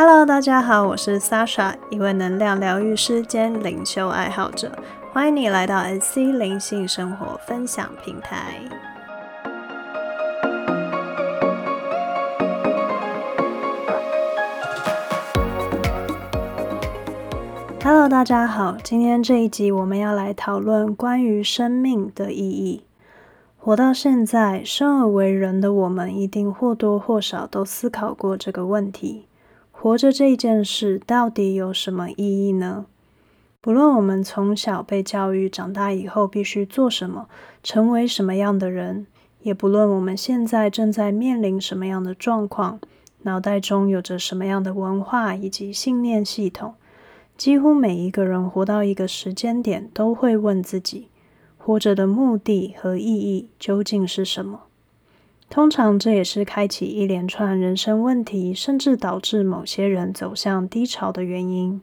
Hello，大家好，我是 Sasha，一位能量疗愈师兼灵修爱好者，欢迎你来到 SC 灵性生活分享平台。Hello，大家好，今天这一集我们要来讨论关于生命的意义。活到现在，生而为人的我们，一定或多或少都思考过这个问题：活着这件事到底有什么意义呢？不论我们从小被教育，长大以后必须做什么，成为什么样的人，也不论我们现在正在面临什么样的状况，脑袋中有着什么样的文化以及信念系统，几乎每一个人活到一个时间点，都会问自己。活着的目的和意义究竟是什么？通常这也是开启一连串人生问题，甚至导致某些人走向低潮的原因。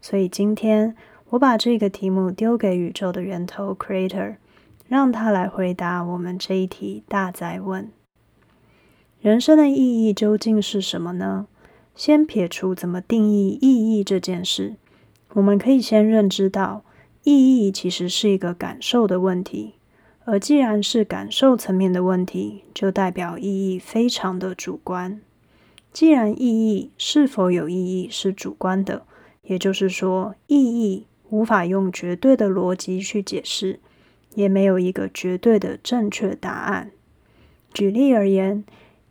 所以今天我把这个题目丢给宇宙的源头 Creator，让他来回答我们这一题大灾问：人生的意义究竟是什么呢？先撇除怎么定义意义这件事，我们可以先认知到。意义其实是一个感受的问题，而既然是感受层面的问题，就代表意义非常的主观。既然意义是否有意义是主观的，也就是说，意义无法用绝对的逻辑去解释，也没有一个绝对的正确答案。举例而言，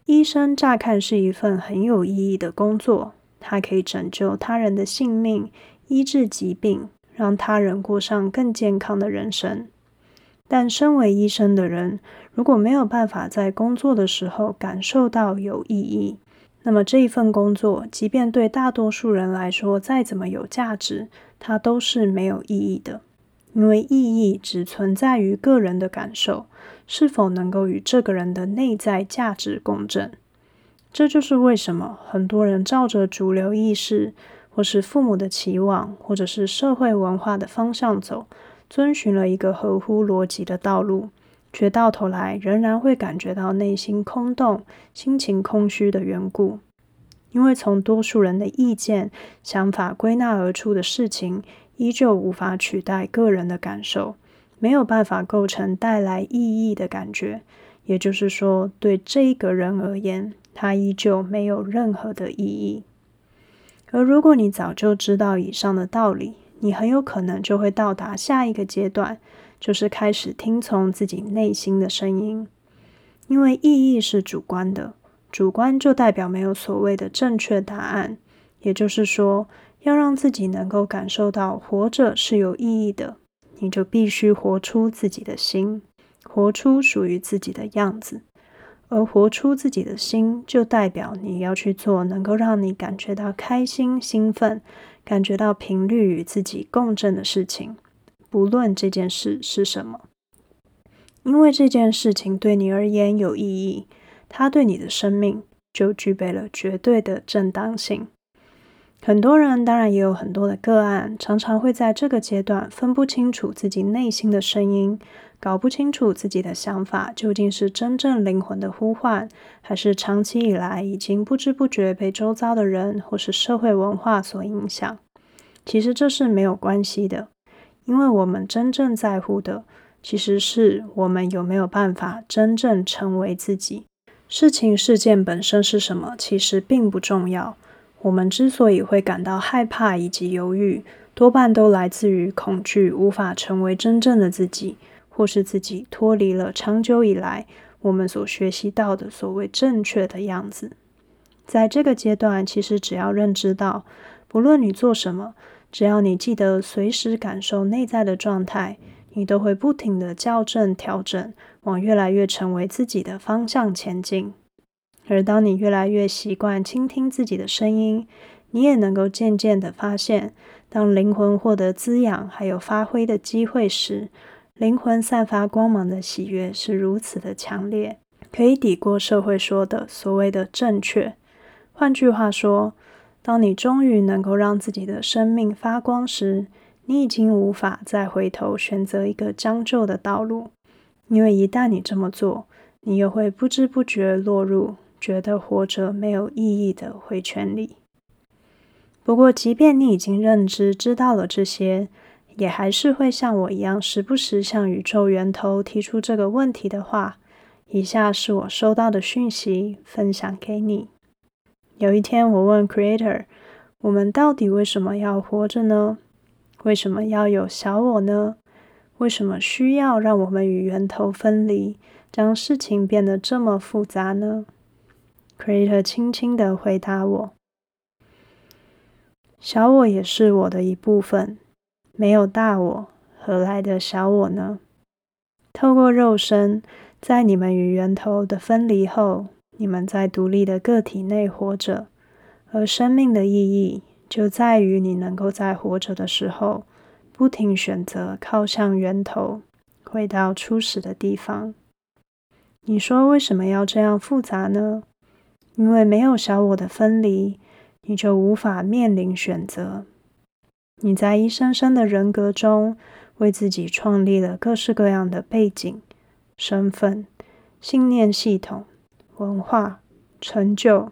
医生乍看是一份很有意义的工作，它可以拯救他人的性命，医治疾病。让他人过上更健康的人生，但身为医生的人，如果没有办法在工作的时候感受到有意义，那么这一份工作，即便对大多数人来说再怎么有价值，它都是没有意义的。因为意义只存在于个人的感受，是否能够与这个人的内在价值共振。这就是为什么很多人照着主流意识。或是父母的期望，或者是社会文化的方向走，遵循了一个合乎逻辑的道路，却到头来仍然会感觉到内心空洞、心情空虚的缘故。因为从多数人的意见、想法归纳而出的事情，依旧无法取代个人的感受，没有办法构成带来意义的感觉。也就是说，对这一个人而言，他依旧没有任何的意义。而如果你早就知道以上的道理，你很有可能就会到达下一个阶段，就是开始听从自己内心的声音。因为意义是主观的，主观就代表没有所谓的正确答案。也就是说，要让自己能够感受到活着是有意义的，你就必须活出自己的心，活出属于自己的样子。而活出自己的心，就代表你要去做能够让你感觉到开心、兴奋，感觉到频率与自己共振的事情，不论这件事是什么。因为这件事情对你而言有意义，它对你的生命就具备了绝对的正当性。很多人当然也有很多的个案，常常会在这个阶段分不清楚自己内心的声音。搞不清楚自己的想法究竟是真正灵魂的呼唤，还是长期以来已经不知不觉被周遭的人或是社会文化所影响。其实这是没有关系的，因为我们真正在乎的，其实是我们有没有办法真正成为自己。事情事件本身是什么，其实并不重要。我们之所以会感到害怕以及犹豫，多半都来自于恐惧，无法成为真正的自己。或是自己脱离了长久以来我们所学习到的所谓正确的样子，在这个阶段，其实只要认知到，不论你做什么，只要你记得随时感受内在的状态，你都会不停的校正、调整，往越来越成为自己的方向前进。而当你越来越习惯倾听自己的声音，你也能够渐渐的发现，当灵魂获得滋养还有发挥的机会时。灵魂散发光芒的喜悦是如此的强烈，可以抵过社会说的所谓的正确。换句话说，当你终于能够让自己的生命发光时，你已经无法再回头选择一个将就的道路，因为一旦你这么做，你又会不知不觉落入觉得活着没有意义的回圈里。不过，即便你已经认知知道了这些，也还是会像我一样，时不时向宇宙源头提出这个问题的话。以下是我收到的讯息，分享给你。有一天，我问 Creator：“ 我们到底为什么要活着呢？为什么要有小我呢？为什么需要让我们与源头分离，将事情变得这么复杂呢？”Creator 轻轻的回答我。小我也是我的一部分，没有大我，何来的小我呢？透过肉身，在你们与源头的分离后，你们在独立的个体内活着，而生命的意义就在于你能够在活着的时候，不停选择靠向源头，回到初始的地方。你说为什么要这样复杂呢？因为没有小我的分离。你就无法面临选择。你在一生生的人格中，为自己创立了各式各样的背景、身份、信念系统、文化、成就，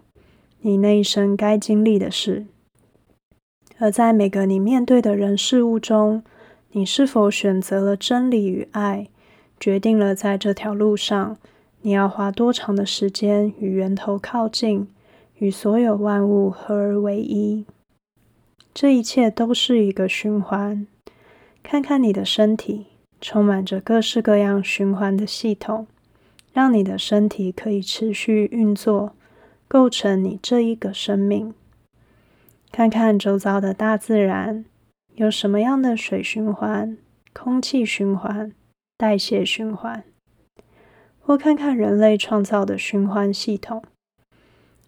你那一生该经历的事。而在每个你面对的人事物中，你是否选择了真理与爱，决定了在这条路上，你要花多长的时间与源头靠近。与所有万物合而为一，这一切都是一个循环。看看你的身体，充满着各式各样循环的系统，让你的身体可以持续运作，构成你这一个生命。看看周遭的大自然，有什么样的水循环、空气循环、代谢循环，或看看人类创造的循环系统。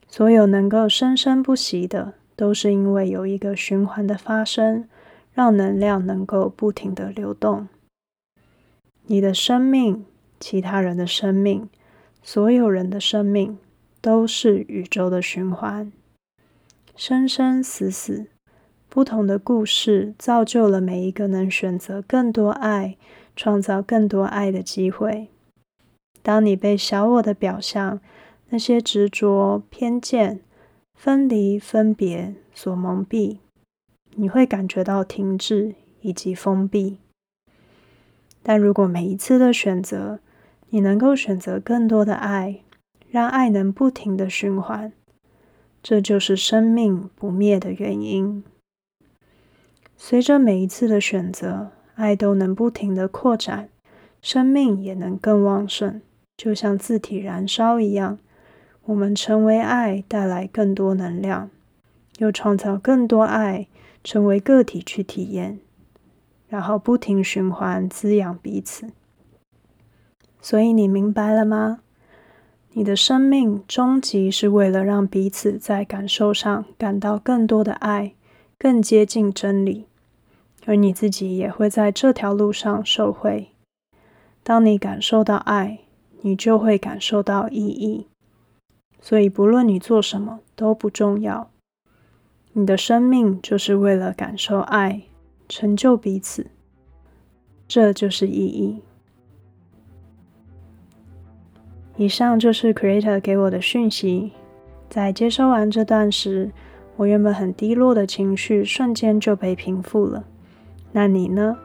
所有能够生生不息的，都是因为有一个循环的发生，让能量能够不停的流动。你的生命、其他人的生命、所有人的生命，都是宇宙的循环。生生死死，不同的故事造就了每一个能选择更多爱、创造更多爱的机会。当你被小我的表象，那些执着、偏见、分离、分别所蒙蔽，你会感觉到停滞以及封闭。但如果每一次的选择，你能够选择更多的爱，让爱能不停的循环，这就是生命不灭的原因。随着每一次的选择，爱都能不停的扩展，生命也能更旺盛，就像自体燃烧一样。我们成为爱，带来更多能量，又创造更多爱，成为个体去体验，然后不停循环滋养彼此。所以你明白了吗？你的生命终极是为了让彼此在感受上感到更多的爱，更接近真理，而你自己也会在这条路上受惠。当你感受到爱，你就会感受到意义。所以，不论你做什么都不重要。你的生命就是为了感受爱，成就彼此，这就是意义。以上就是 Creator 给我的讯息。在接收完这段时，我原本很低落的情绪瞬间就被平复了。那你呢？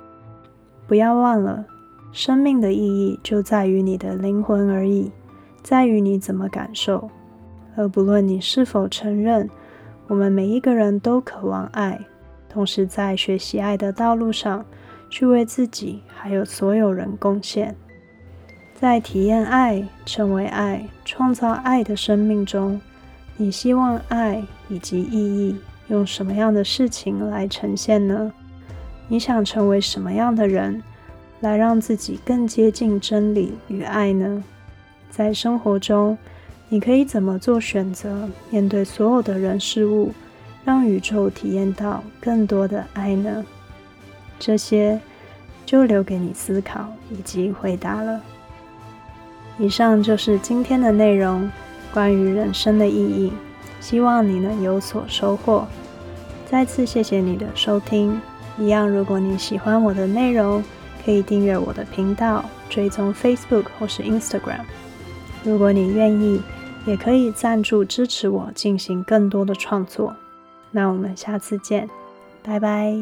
不要忘了，生命的意义就在于你的灵魂而已，在于你怎么感受。而不论你是否承认，我们每一个人都渴望爱，同时在学习爱的道路上，去为自己还有所有人贡献。在体验爱、成为爱、创造爱的生命中，你希望爱以及意义用什么样的事情来呈现呢？你想成为什么样的人，来让自己更接近真理与爱呢？在生活中。你可以怎么做选择？面对所有的人事物，让宇宙体验到更多的爱呢？这些就留给你思考以及回答了。以上就是今天的内容，关于人生的意义，希望你能有所收获。再次谢谢你的收听。一样，如果你喜欢我的内容，可以订阅我的频道，追踪 Facebook 或是 Instagram。如果你愿意。也可以赞助支持我进行更多的创作。那我们下次见，拜拜。